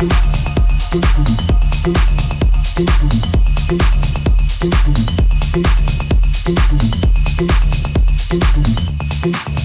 Thank you.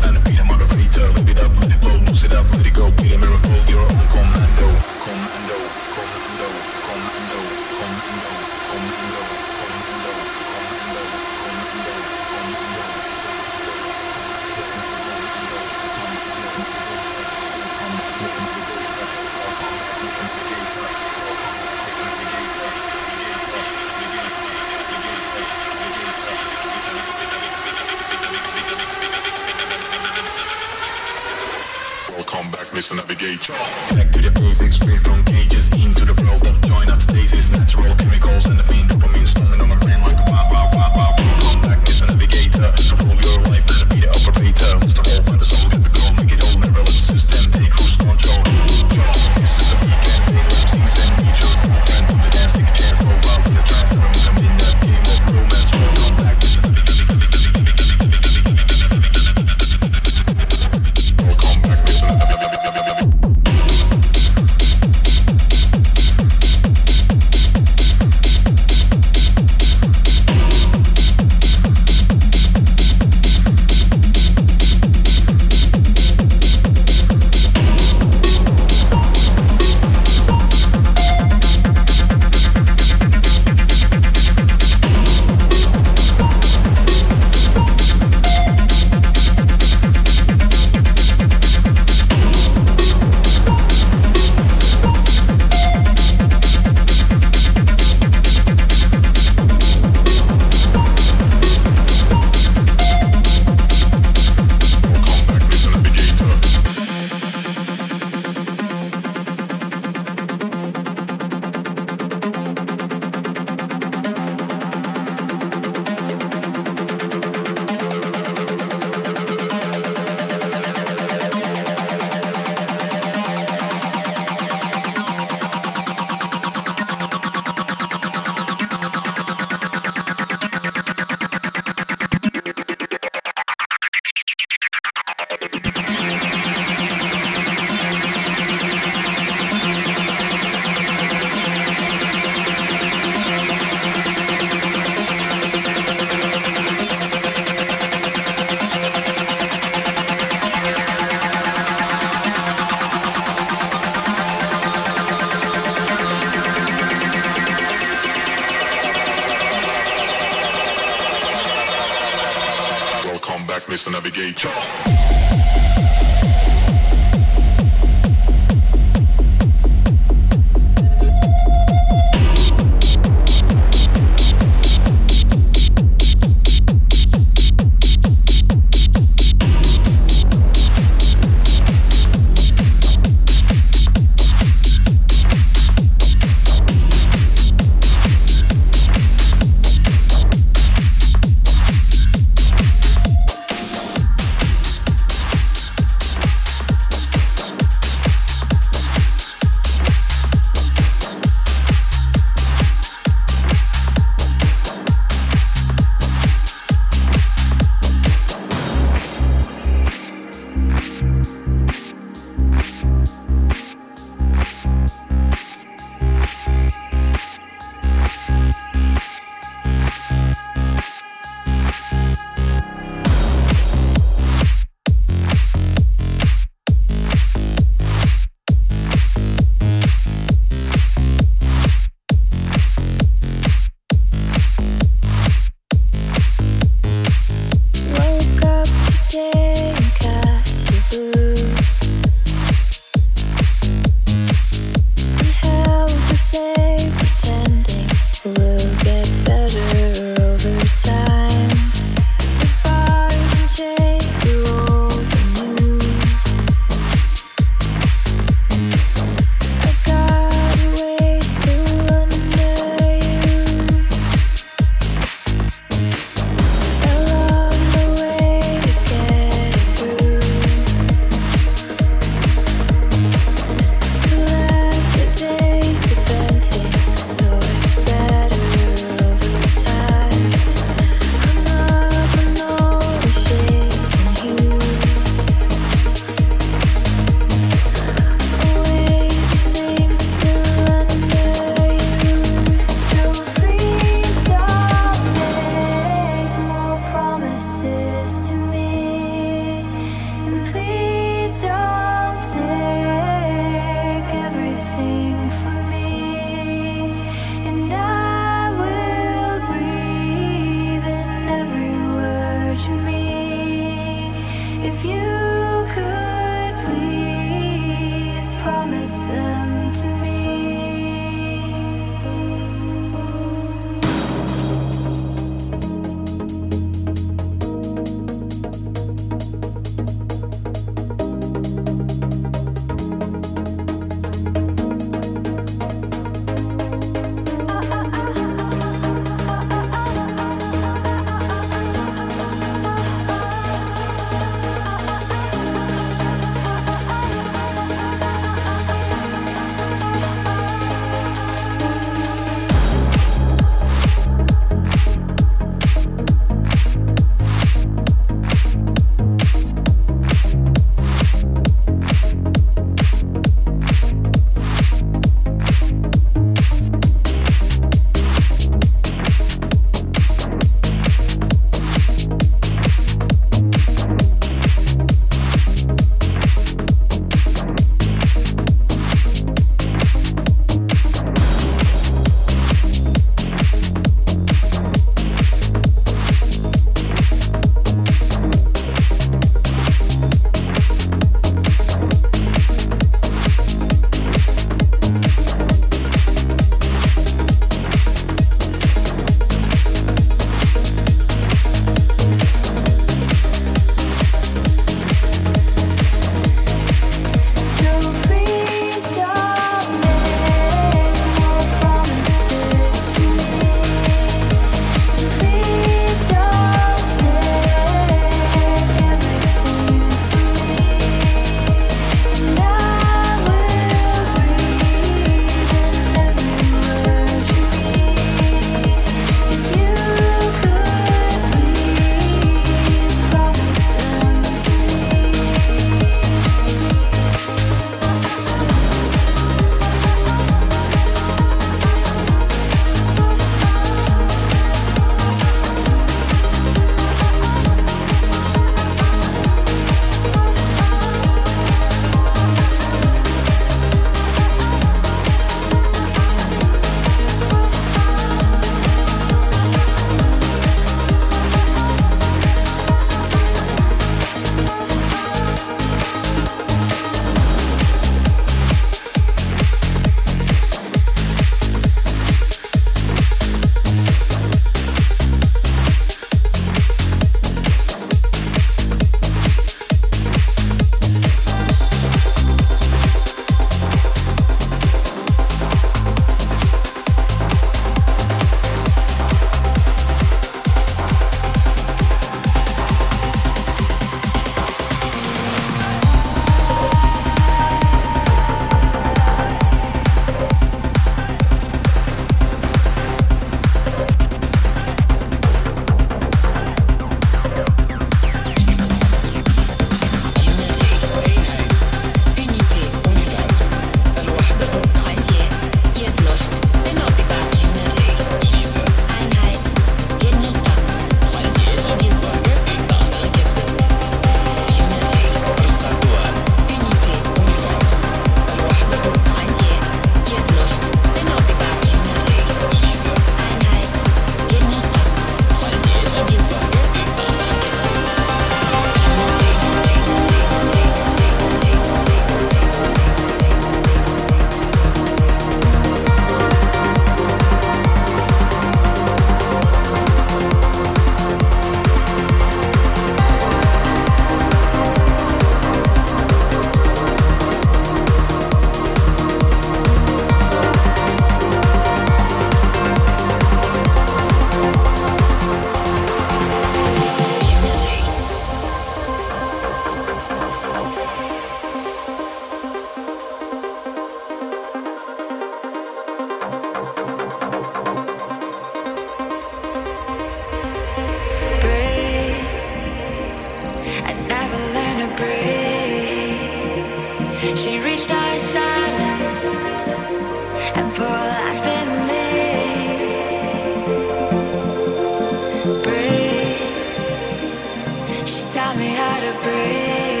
Found the best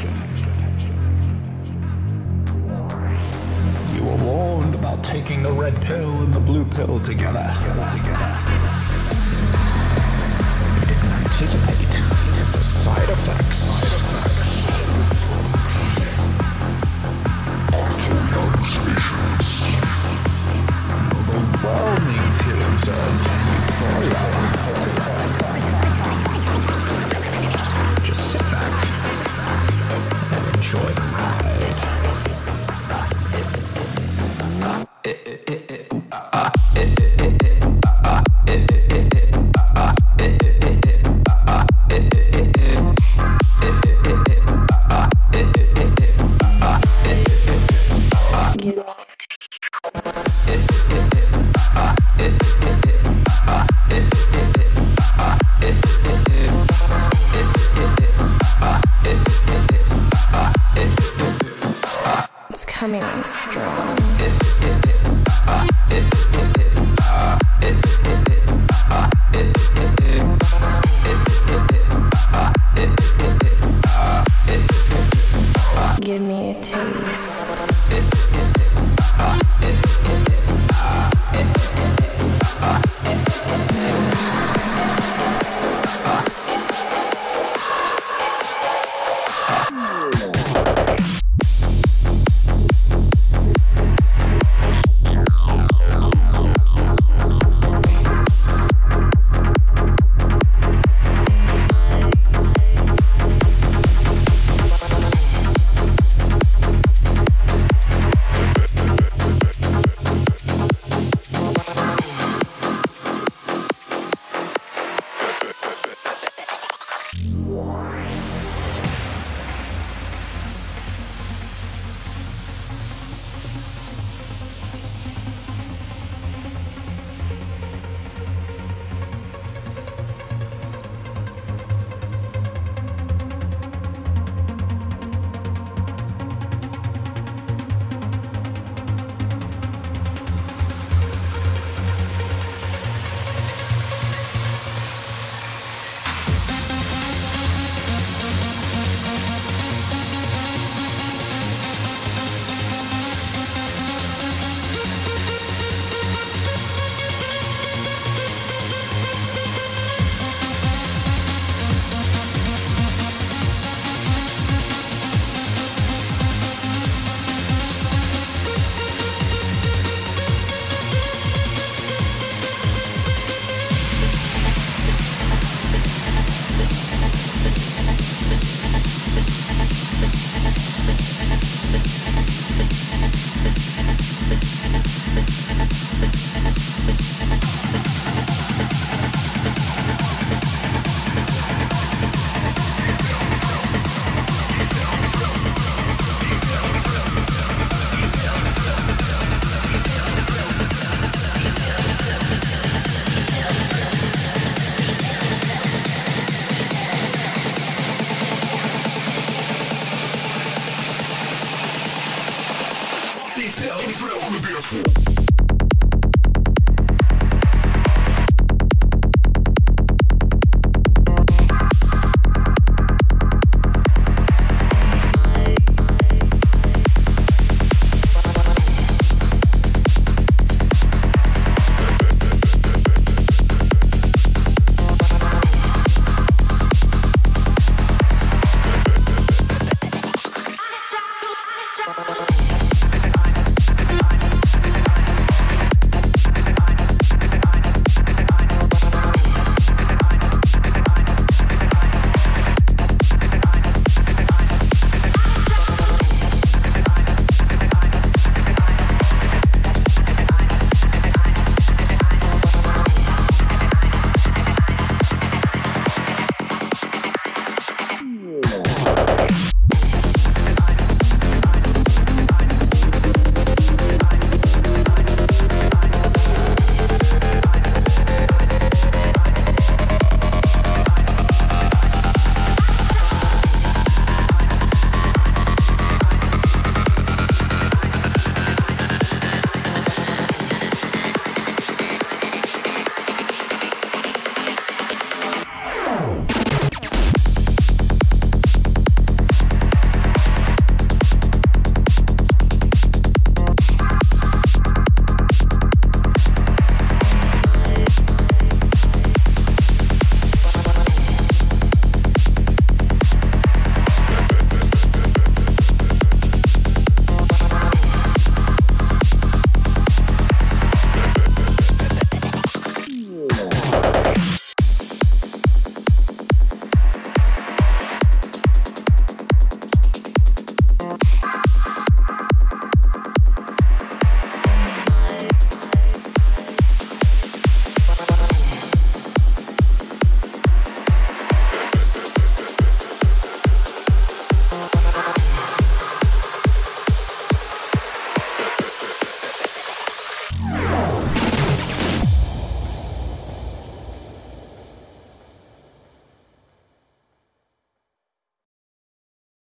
You were warned about taking the red pill and the blue pill together. You didn't anticipate the side effects. Overwhelming feelings of euphoria.